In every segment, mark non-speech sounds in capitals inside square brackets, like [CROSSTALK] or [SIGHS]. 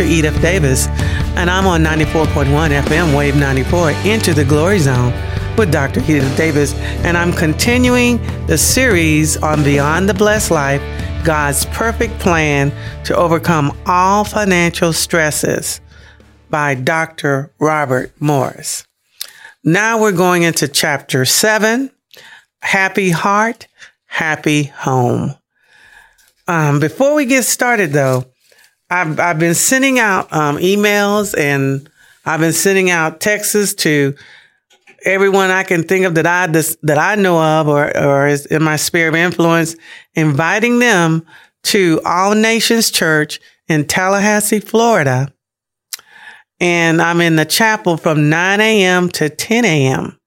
Dr. Edith Davis, and I'm on 94.1 FM Wave 94 Into the Glory Zone with Dr. Edith Davis, and I'm continuing the series on Beyond the Blessed Life God's Perfect Plan to Overcome All Financial Stresses by Dr. Robert Morris. Now we're going into chapter 7 Happy Heart, Happy Home. Um, before we get started, though, I've, I've been sending out um, emails and I've been sending out texts to everyone I can think of that I that I know of or or is in my sphere of influence, inviting them to All Nations Church in Tallahassee, Florida. And I'm in the chapel from 9 a.m. to 10 a.m.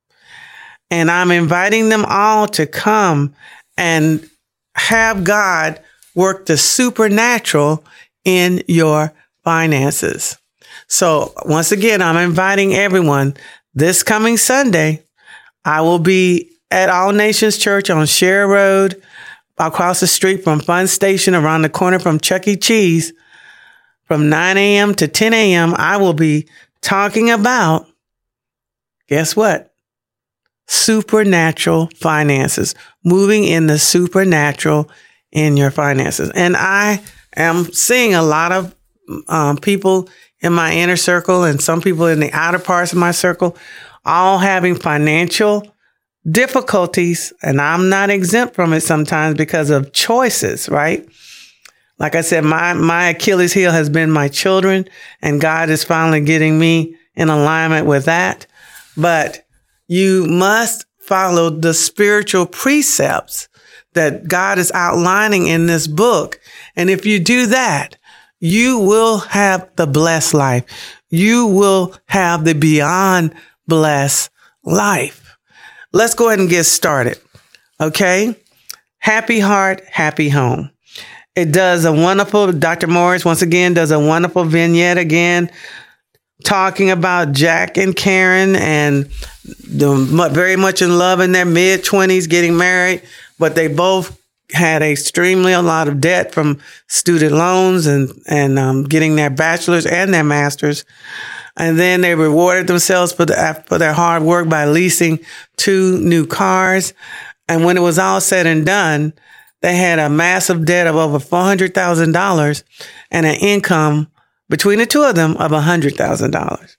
And I'm inviting them all to come and have God work the supernatural in your finances. So once again, I'm inviting everyone this coming Sunday. I will be at All Nations Church on Sharer Road, across the street from Fun Station, around the corner from Chuck E. Cheese. From 9 a.m. to 10 a.m., I will be talking about, guess what? Supernatural finances, moving in the supernatural in your finances. And I am seeing a lot of um, people in my inner circle and some people in the outer parts of my circle all having financial difficulties. And I'm not exempt from it sometimes because of choices, right? Like I said, my, my Achilles heel has been my children and God is finally getting me in alignment with that. But you must follow the spiritual precepts that God is outlining in this book. And if you do that, you will have the blessed life. You will have the beyond blessed life. Let's go ahead and get started. Okay. Happy heart, happy home. It does a wonderful, Dr. Morris once again does a wonderful vignette again talking about Jack and Karen and very much in love in their mid twenties, getting married, but they both had extremely a lot of debt from student loans and and um, getting their bachelors and their masters, and then they rewarded themselves for the for their hard work by leasing two new cars, and when it was all said and done, they had a massive debt of over four hundred thousand dollars and an income between the two of them of hundred thousand dollars.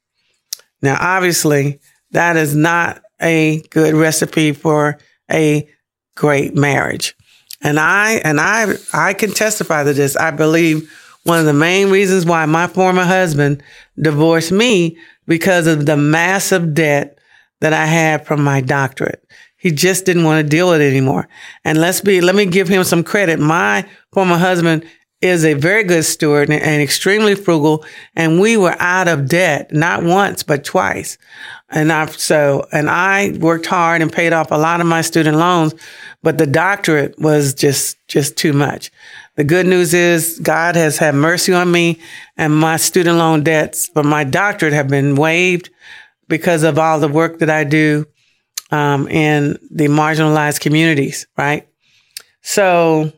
Now, obviously, that is not a good recipe for a great marriage. And I, and I, I can testify to this. I believe one of the main reasons why my former husband divorced me because of the massive debt that I had from my doctorate. He just didn't want to deal with it anymore. And let's be, let me give him some credit. My former husband is a very good steward and, and, extremely frugal. And we were out of debt, not once, but twice. And I, so, and I worked hard and paid off a lot of my student loans, but the doctorate was just, just too much. The good news is God has had mercy on me and my student loan debts for my doctorate have been waived because of all the work that I do, um, in the marginalized communities, right? So,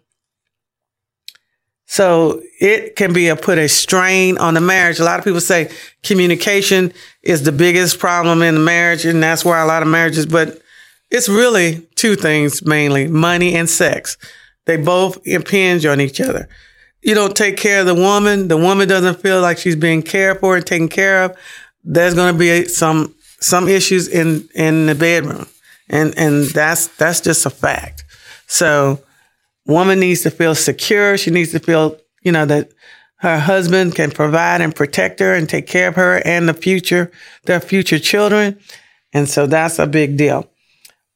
so it can be a put a strain on the marriage. A lot of people say communication is the biggest problem in the marriage, and that's why a lot of marriages, but it's really two things mainly money and sex. They both impinge on each other. You don't take care of the woman, the woman doesn't feel like she's being cared for and taken care of. There's going to be some some issues in in the bedroom. And and that's that's just a fact. So Woman needs to feel secure. She needs to feel, you know, that her husband can provide and protect her and take care of her and the future, their future children. And so that's a big deal.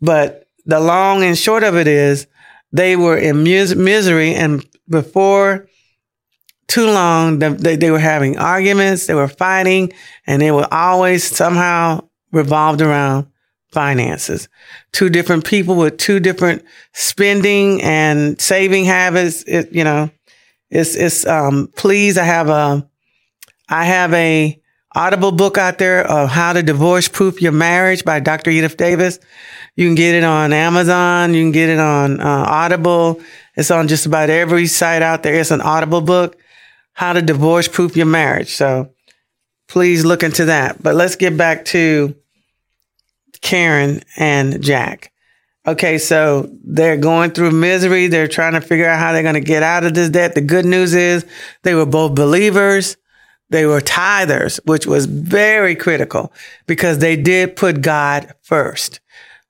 But the long and short of it is they were in mis- misery and before too long, they, they were having arguments, they were fighting, and they were always somehow revolved around finances. Two different people with two different spending and saving habits. It, you know, it's, it's, um, please, I have a, I have a audible book out there of how to divorce proof your marriage by Dr. Edith Davis. You can get it on Amazon. You can get it on uh, Audible. It's on just about every site out there. It's an audible book. how to divorce proof your marriage. So please look into that. But let's get back to Karen and Jack. Okay, so they're going through misery. They're trying to figure out how they're going to get out of this debt. The good news is they were both believers. They were tithers, which was very critical because they did put God first.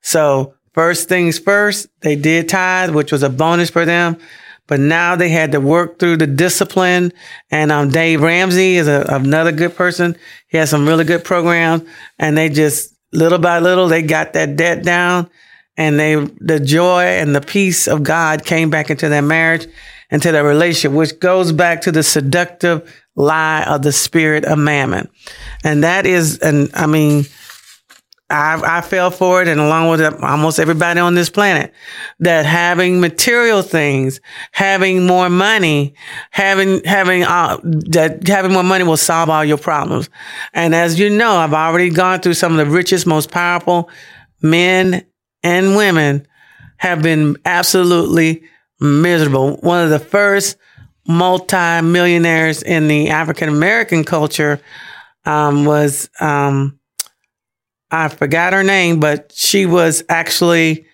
So first things first, they did tithe, which was a bonus for them. But now they had to work through the discipline. And um, Dave Ramsey is a, another good person. He has some really good programs. And they just little by little, they got that debt down. And they, the joy and the peace of God came back into their marriage, into their relationship, which goes back to the seductive lie of the spirit of mammon. And that is, and I mean, I, I fell for it, and along with almost everybody on this planet, that having material things, having more money, having having uh, that having more money will solve all your problems. And as you know, I've already gone through some of the richest, most powerful men and women have been absolutely miserable. One of the first multi-millionaires in the African American culture um, was. Um, I forgot her name, but she was actually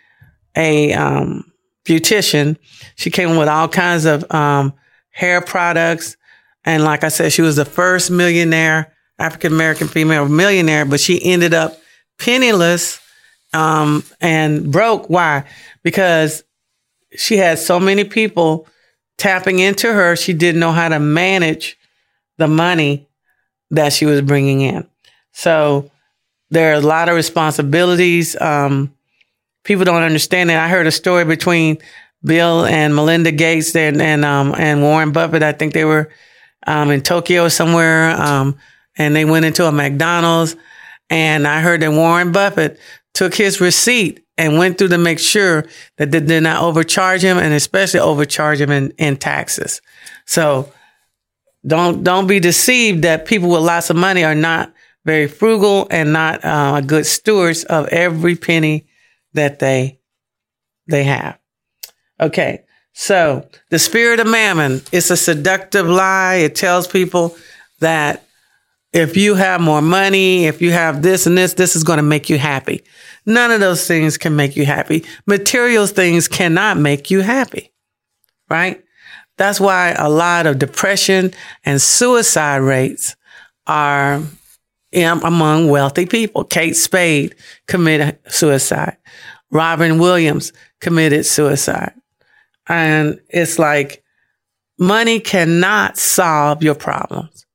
a um, beautician. She came with all kinds of um, hair products. And like I said, she was the first millionaire, African American female millionaire, but she ended up penniless um, and broke. Why? Because she had so many people tapping into her, she didn't know how to manage the money that she was bringing in. So there are a lot of responsibilities. Um, people don't understand it. I heard a story between Bill and Melinda Gates and and um, and Warren Buffett. I think they were um, in Tokyo somewhere, um, and they went into a McDonald's. And I heard that Warren Buffett took his receipt and went through to make sure that they did not overcharge him, and especially overcharge him in, in taxes. So don't don't be deceived that people with lots of money are not very frugal and not uh, good stewards of every penny that they they have. Okay, so the spirit of mammon is a seductive lie. It tells people that if you have more money, if you have this and this, this is going to make you happy. None of those things can make you happy. Material things cannot make you happy, right? That's why a lot of depression and suicide rates are among wealthy people. Kate Spade committed suicide. Robin Williams committed suicide. And it's like money cannot solve your problems.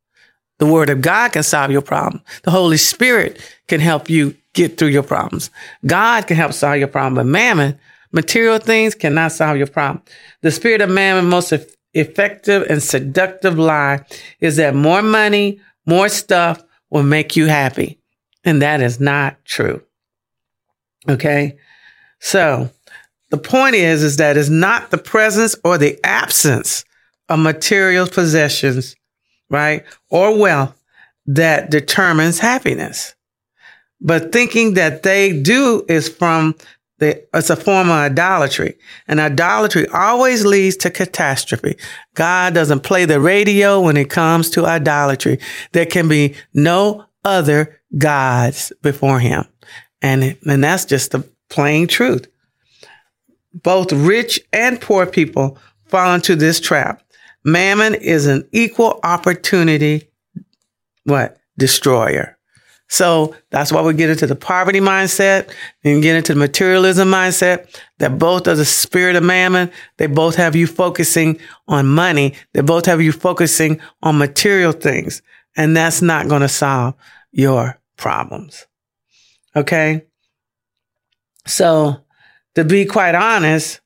The word of God can solve your problem. The Holy Spirit can help you get through your problems. God can help solve your problem, but mammon, material things cannot solve your problem. The spirit of mammon, most effective and seductive lie is that more money, more stuff, will make you happy. And that is not true. Okay. So the point is, is that it's not the presence or the absence of material possessions, right? Or wealth that determines happiness. But thinking that they do is from the, it's a form of idolatry. And idolatry always leads to catastrophe. God doesn't play the radio when it comes to idolatry. There can be no other gods before him. And, and that's just the plain truth. Both rich and poor people fall into this trap. Mammon is an equal opportunity, what? Destroyer. So that's why we get into the poverty mindset and get into the materialism mindset that both are the spirit of mammon. They both have you focusing on money. They both have you focusing on material things. And that's not going to solve your problems. Okay. So to be quite honest,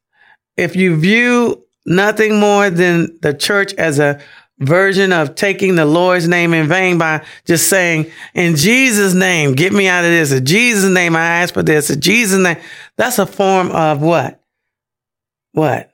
if you view nothing more than the church as a version of taking the Lord's name in vain by just saying, in Jesus' name, get me out of this. In Jesus' name, I ask for this. In Jesus' name. That's a form of what? What?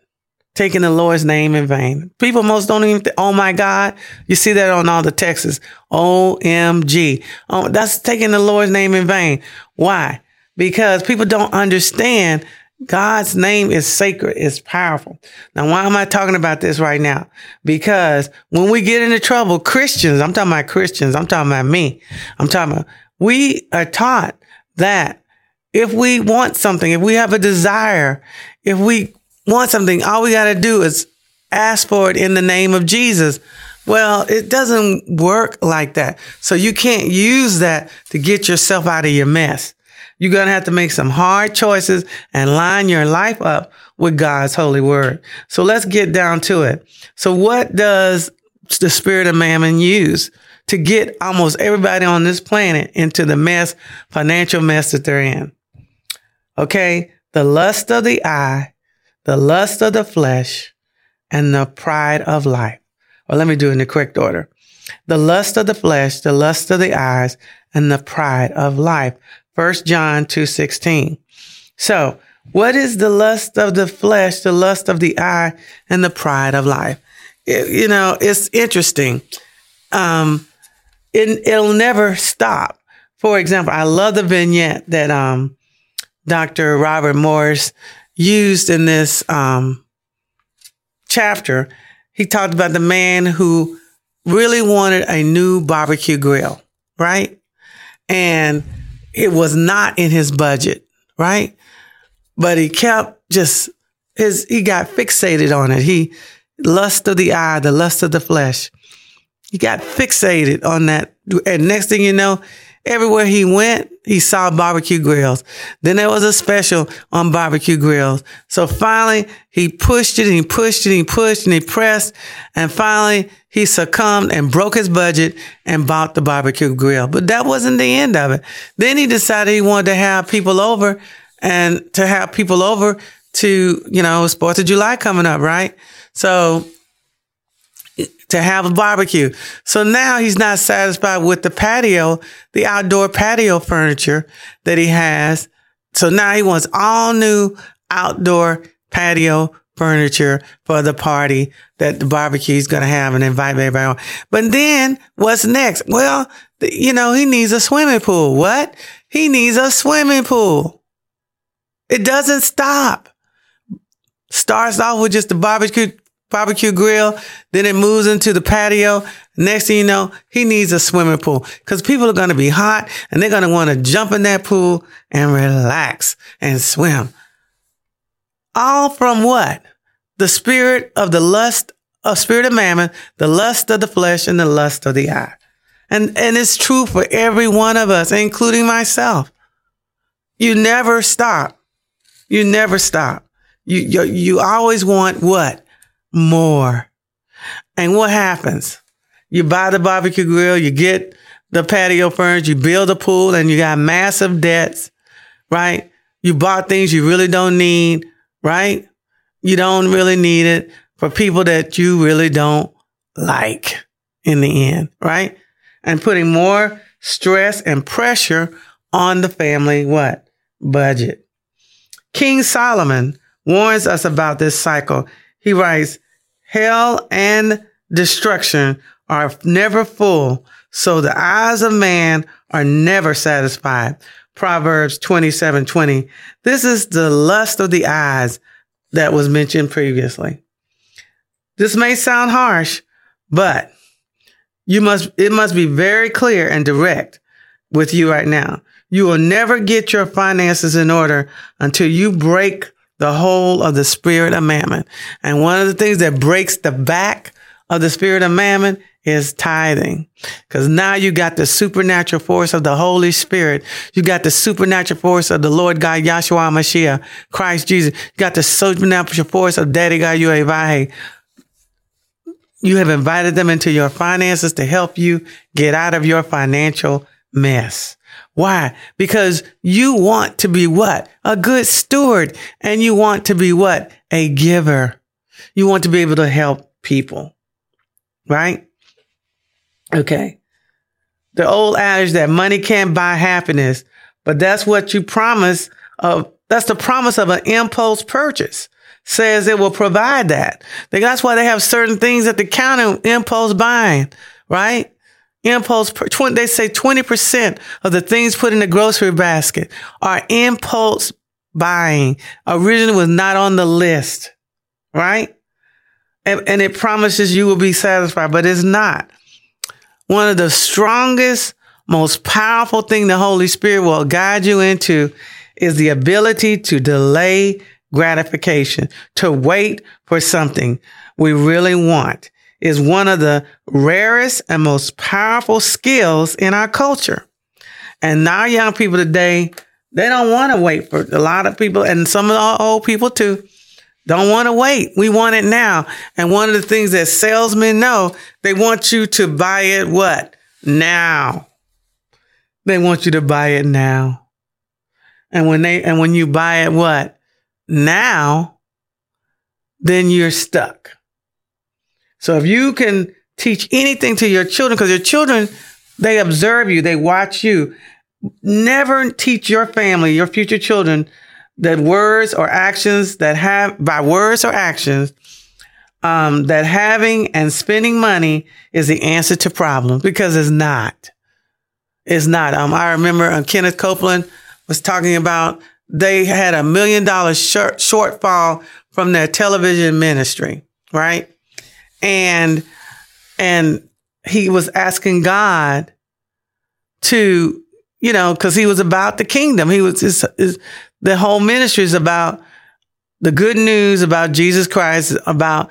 Taking the Lord's name in vain. People most don't even, oh my God. You see that on all the texts. OMG. Oh, that's taking the Lord's name in vain. Why? Because people don't understand God's name is sacred, it's powerful. Now, why am I talking about this right now? Because when we get into trouble, Christians, I'm talking about Christians, I'm talking about me, I'm talking about, we are taught that if we want something, if we have a desire, if we want something, all we got to do is ask for it in the name of Jesus. Well, it doesn't work like that. So you can't use that to get yourself out of your mess. You're going to have to make some hard choices and line your life up with God's holy word. So let's get down to it. So what does the spirit of mammon use to get almost everybody on this planet into the mess, financial mess that they're in? Okay. The lust of the eye, the lust of the flesh, and the pride of life. Or let me do it in the correct order. The lust of the flesh, the lust of the eyes, and the pride of life. 1 John 2:16. So, what is the lust of the flesh, the lust of the eye, and the pride of life? It, you know, it's interesting. Um, it, it'll never stop. For example, I love the vignette that um, Dr. Robert Morris used in this um, chapter. He talked about the man who really wanted a new barbecue grill, right? And it was not in his budget, right? But he kept just his, he got fixated on it. He, lust of the eye, the lust of the flesh. He got fixated on that. And next thing you know, everywhere he went, he saw barbecue grills. Then there was a special on barbecue grills. So finally, he pushed it and he pushed it and he pushed and he pressed. And finally, he succumbed and broke his budget and bought the barbecue grill. But that wasn't the end of it. Then he decided he wanted to have people over and to have people over to, you know, Fourth of July coming up, right? So to have a barbecue. So now he's not satisfied with the patio, the outdoor patio furniture that he has. So now he wants all new outdoor patio furniture for the party that the barbecue is going to have and invite everybody on. But then what's next? Well, you know, he needs a swimming pool. What? He needs a swimming pool. It doesn't stop. Starts off with just the barbecue barbecue grill. Then it moves into the patio. Next thing you know, he needs a swimming pool because people are going to be hot and they're going to want to jump in that pool and relax and swim. All from what? The spirit of the lust of spirit of mammon, the lust of the flesh and the lust of the eye. And, and it's true for every one of us, including myself. You never stop. You never stop. You, you, you always want what? more. And what happens? You buy the barbecue grill, you get the patio furniture, you build a pool, and you got massive debts, right? You bought things you really don't need, right? You don't really need it for people that you really don't like in the end, right? And putting more stress and pressure on the family, what? Budget. King Solomon warns us about this cycle. He writes, hell and destruction are never full. So the eyes of man are never satisfied. Proverbs 27, 20. This is the lust of the eyes that was mentioned previously. This may sound harsh, but you must, it must be very clear and direct with you right now. You will never get your finances in order until you break the whole of the spirit of mammon. And one of the things that breaks the back of the spirit of mammon is tithing. Cause now you got the supernatural force of the Holy Spirit. You got the supernatural force of the Lord God, Yahshua Mashiach, Christ Jesus. You got the supernatural force of Daddy God Yuevahe. You have invited them into your finances to help you get out of your financial mess. Why? Because you want to be what? A good steward. And you want to be what? A giver. You want to be able to help people. Right? Okay. The old adage that money can't buy happiness, but that's what you promise of, that's the promise of an impulse purchase says it will provide that. That's why they have certain things at the counter impulse buying, right? impulse, 20, they say 20% of the things put in the grocery basket are impulse buying. Originally was not on the list, right? And, and it promises you will be satisfied, but it's not. One of the strongest, most powerful thing the Holy Spirit will guide you into is the ability to delay gratification, to wait for something we really want is one of the rarest and most powerful skills in our culture. And now young people today, they don't want to wait for a lot of people and some of the old people too. Don't want to wait. We want it now. And one of the things that salesmen know, they want you to buy it what? Now. They want you to buy it now. And when they, and when you buy it what? Now, then you're stuck. So if you can teach anything to your children, because your children, they observe you, they watch you. Never teach your family, your future children, that words or actions that have, by words or actions, um, that having and spending money is the answer to problems because it's not. It's not. Um, I remember uh, Kenneth Copeland was talking about they had a million dollar short, shortfall from their television ministry, right? and and he was asking God to, you know, because he was about the kingdom. He was his, his, the whole ministry is about the good news about Jesus Christ, about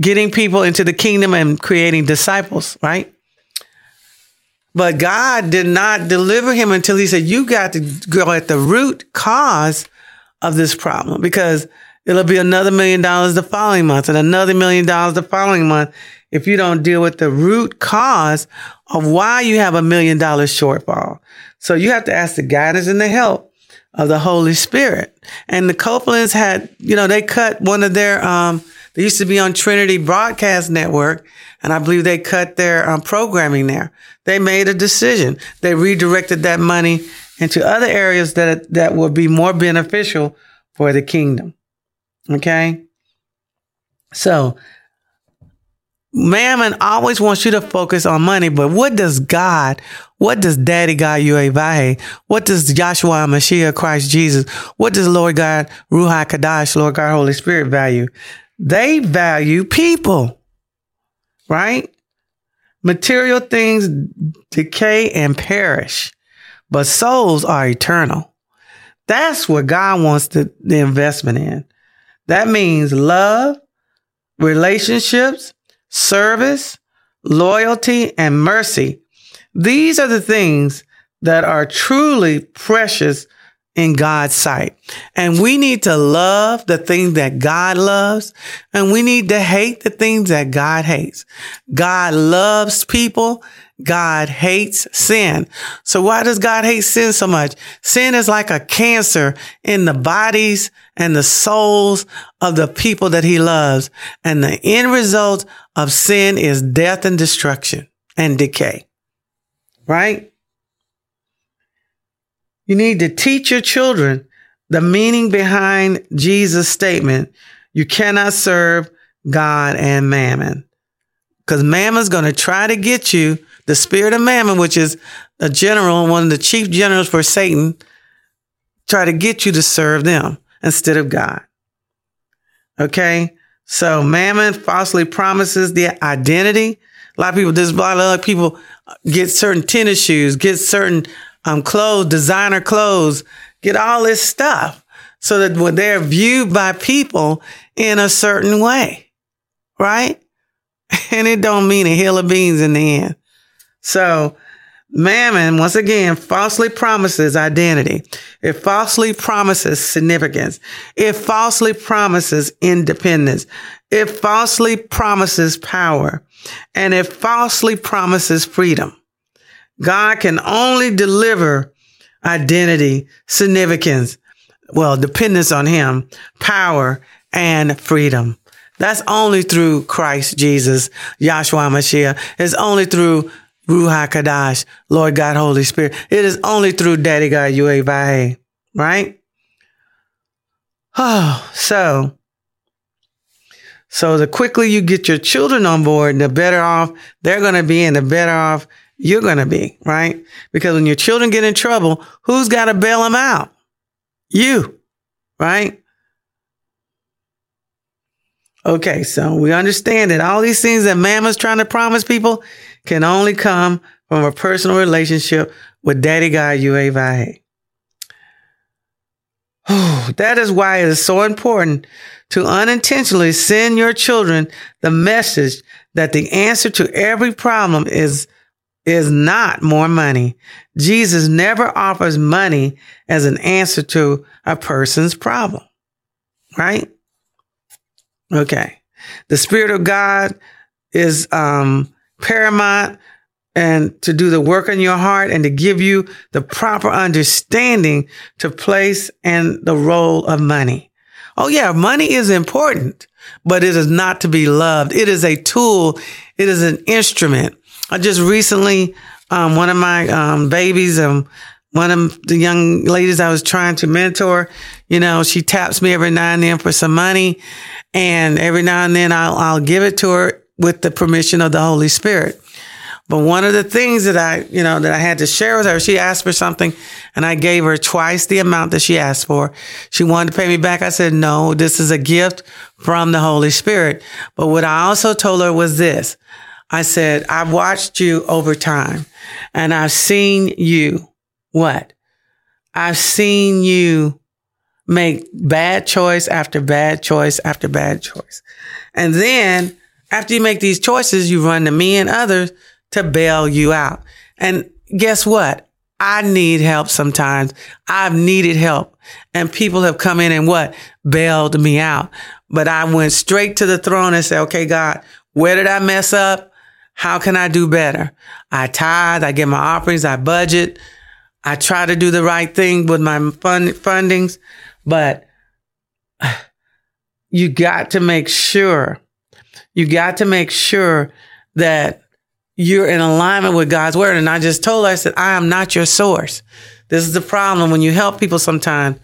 getting people into the kingdom and creating disciples, right? But God did not deliver him until he said, You got to go at the root cause of this problem because It'll be another million dollars the following month and another million dollars the following month if you don't deal with the root cause of why you have a million dollar shortfall. So you have to ask the guidance and the help of the Holy Spirit. And the Copelands had, you know, they cut one of their, um, they used to be on Trinity Broadcast Network, and I believe they cut their um, programming there. They made a decision. They redirected that money into other areas that that would be more beneficial for the kingdom. Okay. So Mammon always wants you to focus on money, but what does God, what does Daddy God Yuevahe, what does Yahshua Mashiach Christ Jesus, what does Lord God Ruach Kadash, Lord God Holy Spirit value? They value people, right? Material things decay and perish, but souls are eternal. That's what God wants the, the investment in. That means love, relationships, service, loyalty, and mercy. These are the things that are truly precious in God's sight. And we need to love the things that God loves and we need to hate the things that God hates. God loves people God hates sin. So why does God hate sin so much? Sin is like a cancer in the bodies and the souls of the people that he loves. And the end result of sin is death and destruction and decay. Right? You need to teach your children the meaning behind Jesus' statement. You cannot serve God and mammon. Because mammon's going to try to get you the spirit of mammon, which is a general, one of the chief generals for Satan, try to get you to serve them instead of God. Okay. So mammon falsely promises the identity. A lot of people, this a lot of people get certain tennis shoes, get certain um, clothes, designer clothes, get all this stuff so that when they're viewed by people in a certain way, right? [LAUGHS] And it don't mean a hill of beans in the end. So Mammon, once again, falsely promises identity. It falsely promises significance. It falsely promises independence. It falsely promises power. And it falsely promises freedom. God can only deliver identity, significance, well, dependence on Him, power, and freedom. That's only through Christ Jesus, Yahshua Mashiach. It's only through Ruach Kadash, Lord God, Holy Spirit. It is only through Daddy God you Yuevahe, right? Oh, so, so the quickly you get your children on board, the better off they're going to be and the better off you're going to be, right? Because when your children get in trouble, who's got to bail them out? You. right? Okay, so we understand that all these things that Mama's trying to promise people can only come from a personal relationship with Daddy God Vahe. Oh, that is why it is so important to unintentionally send your children the message that the answer to every problem is is not more money. Jesus never offers money as an answer to a person's problem. Right? Okay. The Spirit of God is um, paramount and to do the work in your heart and to give you the proper understanding to place and the role of money. Oh yeah, money is important, but it is not to be loved. It is a tool. It is an instrument. I just recently, um, one of my um, babies, um, one of the young ladies I was trying to mentor, you know, she taps me every now and then for some money. And every now and then I'll, I'll give it to her with the permission of the Holy Spirit. But one of the things that I, you know, that I had to share with her, she asked for something and I gave her twice the amount that she asked for. She wanted to pay me back. I said, no, this is a gift from the Holy Spirit. But what I also told her was this. I said, I've watched you over time and I've seen you what? I've seen you make bad choice after bad choice after bad choice. And then after you make these choices, you run to me and others to bail you out. And guess what? I need help sometimes. I've needed help and people have come in and what? Bailed me out. But I went straight to the throne and said, okay, God, where did I mess up? How can I do better? I tithe, I get my offerings, I budget, I try to do the right thing with my fund fundings, but [SIGHS] you got to make sure, you got to make sure that you're in alignment with God's word. And I just told her, I said, I am not your source. This is the problem when you help people sometimes.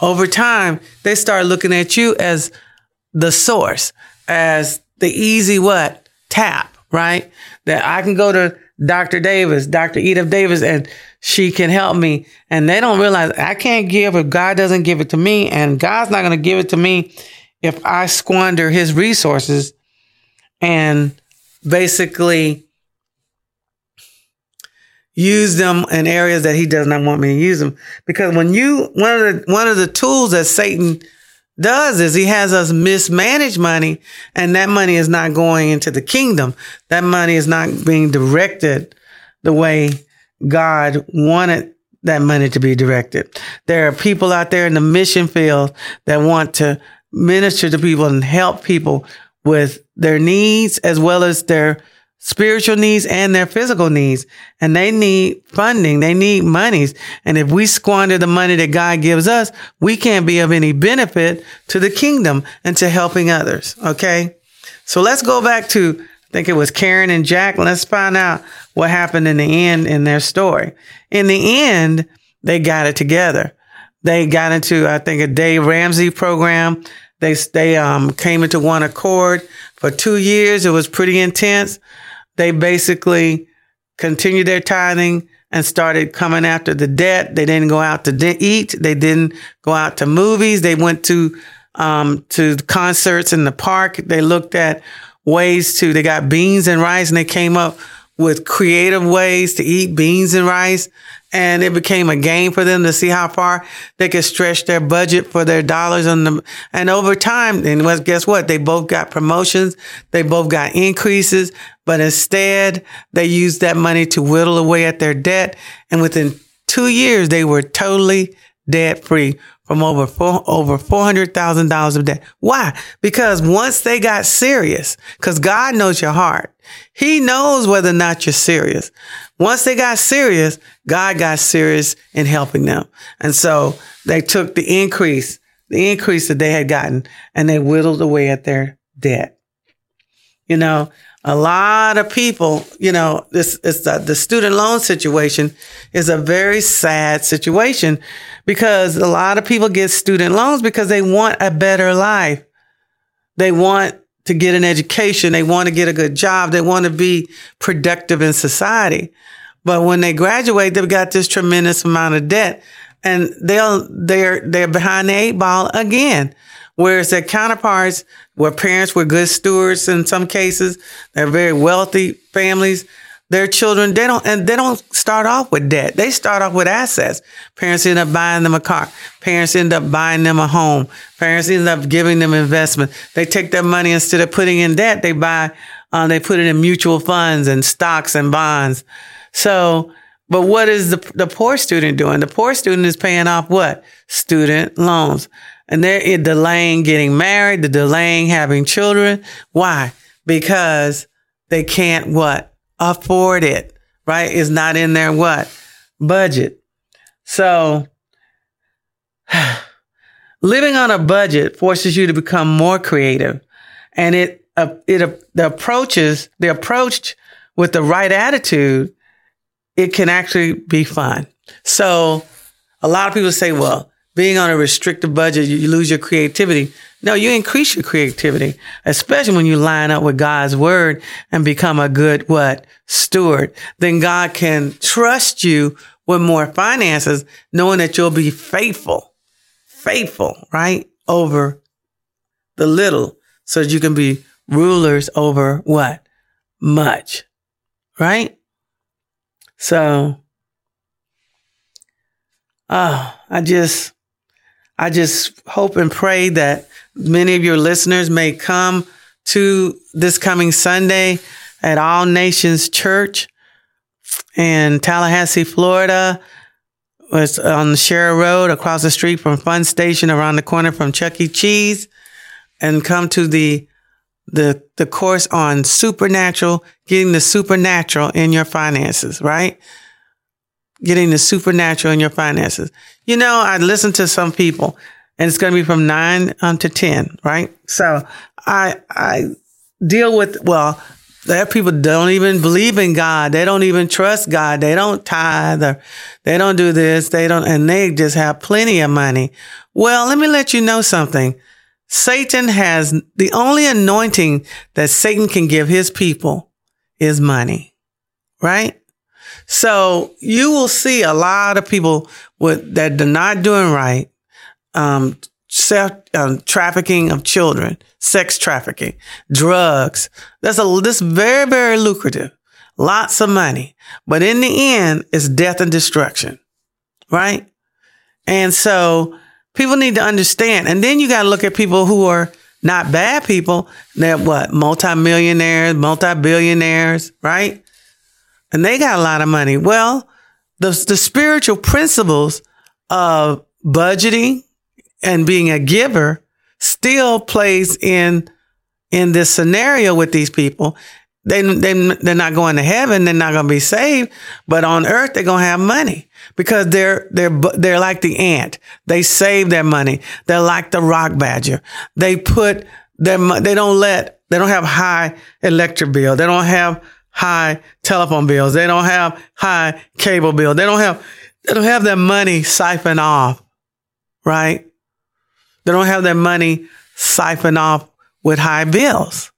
Over time, they start looking at you as the source, as the easy what? Tap, right? That I can go to Dr. Davis, Dr. Edith Davis, and she can help me. And they don't realize I can't give if God doesn't give it to me. And God's not going to give it to me if I squander his resources and basically use them in areas that he does not want me to use them. Because when you, one of the, one of the tools that Satan does is he has us mismanage money and that money is not going into the kingdom. That money is not being directed the way God wanted that money to be directed. There are people out there in the mission field that want to minister to people and help people with their needs as well as their spiritual needs and their physical needs. And they need funding. They need monies. And if we squander the money that God gives us, we can't be of any benefit to the kingdom and to helping others. Okay. So let's go back to, I think it was Karen and Jack. Let's find out what happened in the end in their story. In the end, they got it together. They got into, I think, a Dave Ramsey program. They, they, um, came into one accord for two years. It was pretty intense they basically continued their tithing and started coming after the debt. They didn't go out to de- eat. They didn't go out to movies. They went to, um, to concerts in the park. They looked at ways to, they got beans and rice and they came up with creative ways to eat beans and rice. And it became a game for them to see how far they could stretch their budget for their dollars on the, and over time, and guess what? They both got promotions. They both got increases, but instead they used that money to whittle away at their debt. And within two years, they were totally debt free from over four, over $400,000 of debt. Why? Because once they got serious, because God knows your heart. He knows whether or not you're serious. Once they got serious, God got serious in helping them. And so they took the increase, the increase that they had gotten and they whittled away at their debt. You know, a lot of people, you know, this is the, the student loan situation is a very sad situation because a lot of people get student loans because they want a better life. They want to get an education. They want to get a good job. They want to be productive in society. But when they graduate, they've got this tremendous amount of debt and they'll they're they're behind the eight ball again. Whereas their counterparts where parents were good stewards in some cases, they're very wealthy families. Their children, they don't, and they don't start off with debt. They start off with assets. Parents end up buying them a car. Parents end up buying them a home. Parents end up giving them investment. They take their money instead of putting in debt, they buy, uh, they put it in mutual funds and stocks and bonds. So, but what is the, the poor student doing? The poor student is paying off what? Student loans. And they're delaying getting married, they're delaying having children. Why? Because they can't what? Afford it, right? It's not in their what? Budget. So [SIGHS] living on a budget forces you to become more creative and it, uh, it, uh, the approaches, the approach with the right attitude, it can actually be fun. So a lot of people say, well, being on a restricted budget, you lose your creativity. No, you increase your creativity, especially when you line up with God's word and become a good what? Steward. Then God can trust you with more finances, knowing that you'll be faithful, faithful, right? Over the little so that you can be rulers over what? Much, right? So, oh, I just, I just hope and pray that many of your listeners may come to this coming Sunday at All Nations Church in Tallahassee, Florida. It's on Sharer Road across the street from Fun Station around the corner from Chuck E. Cheese and come to the the the course on supernatural, getting the supernatural in your finances, right? Getting the supernatural in your finances. You know, I listen to some people and it's going to be from nine um, to 10, right? So I, I deal with, well, there are people don't even believe in God. They don't even trust God. They don't tithe or they don't do this. They don't, and they just have plenty of money. Well, let me let you know something. Satan has the only anointing that Satan can give his people is money, right? So you will see a lot of people with that are not doing right, um, self um, trafficking of children, sex trafficking, drugs. That's a this very very lucrative, lots of money, but in the end, it's death and destruction, right? And so people need to understand. And then you got to look at people who are not bad people. They're what multimillionaires, multi billionaires, right? And they got a lot of money. Well, the, the spiritual principles of budgeting and being a giver still plays in, in this scenario with these people. They, they, they're not going to heaven. They're not going to be saved, but on earth, they're going to have money because they're, they're, they're like the ant. They save their money. They're like the rock badger. They put their, they don't let, they don't have high electric bill. They don't have high telephone bills. They don't have high cable bill. They don't have, they don't have their money siphoned off, right? They don't have their money siphoned off with high bills.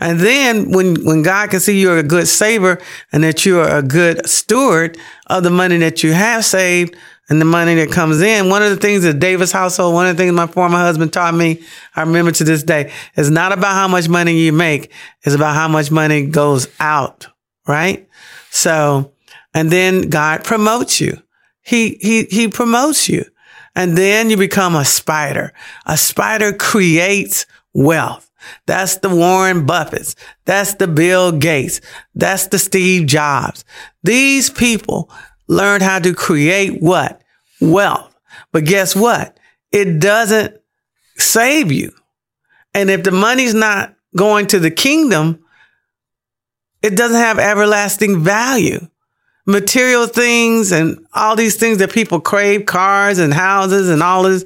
And then when, when God can see you're a good saver and that you're a good steward of the money that you have saved, and the money that comes in. One of the things that Davis household, one of the things my former husband taught me, I remember to this day, is not about how much money you make. It's about how much money goes out, right? So, and then God promotes you. He, he, he promotes you. And then you become a spider. A spider creates wealth. That's the Warren Buffetts. That's the Bill Gates. That's the Steve Jobs. These people learned how to create what? Wealth. But guess what? It doesn't save you. And if the money's not going to the kingdom, it doesn't have everlasting value. Material things and all these things that people crave, cars and houses and all this,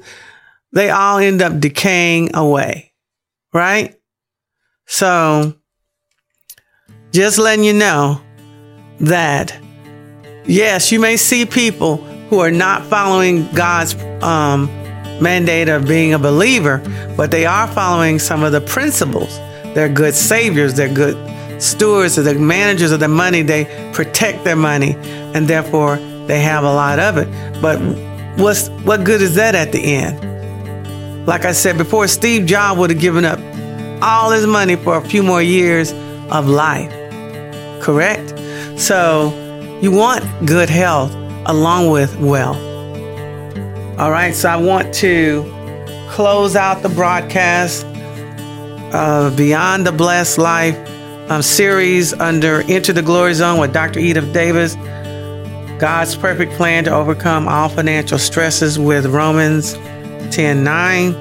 they all end up decaying away. Right? So just letting you know that yes, you may see people who are not following God's um, mandate of being a believer, but they are following some of the principles. They're good saviors, they're good stewards, they're the managers of the money, they protect their money, and therefore they have a lot of it. But what's what good is that at the end? Like I said before, Steve Jobs would have given up all his money for a few more years of life. Correct? So you want good health along with wealth. All right, so I want to close out the broadcast of Beyond the Blessed Life um, series under Enter the Glory Zone with Dr. Edith Davis. God's perfect plan to overcome all financial stresses with Romans 10 9.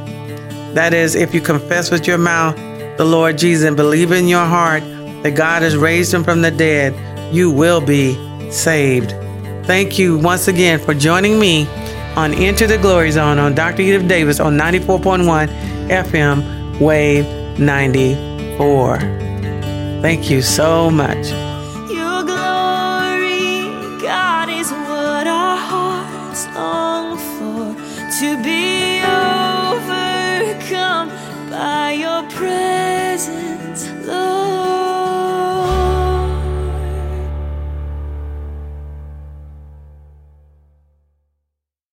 That is, if you confess with your mouth the Lord Jesus and believe in your heart that God has raised him from the dead, you will be saved. Thank you once again for joining me on Enter the Glory Zone on Dr. Edith Davis on 94.1 FM Wave 94. Thank you so much. Your glory, God, is what our hearts long for to be overcome by your presence.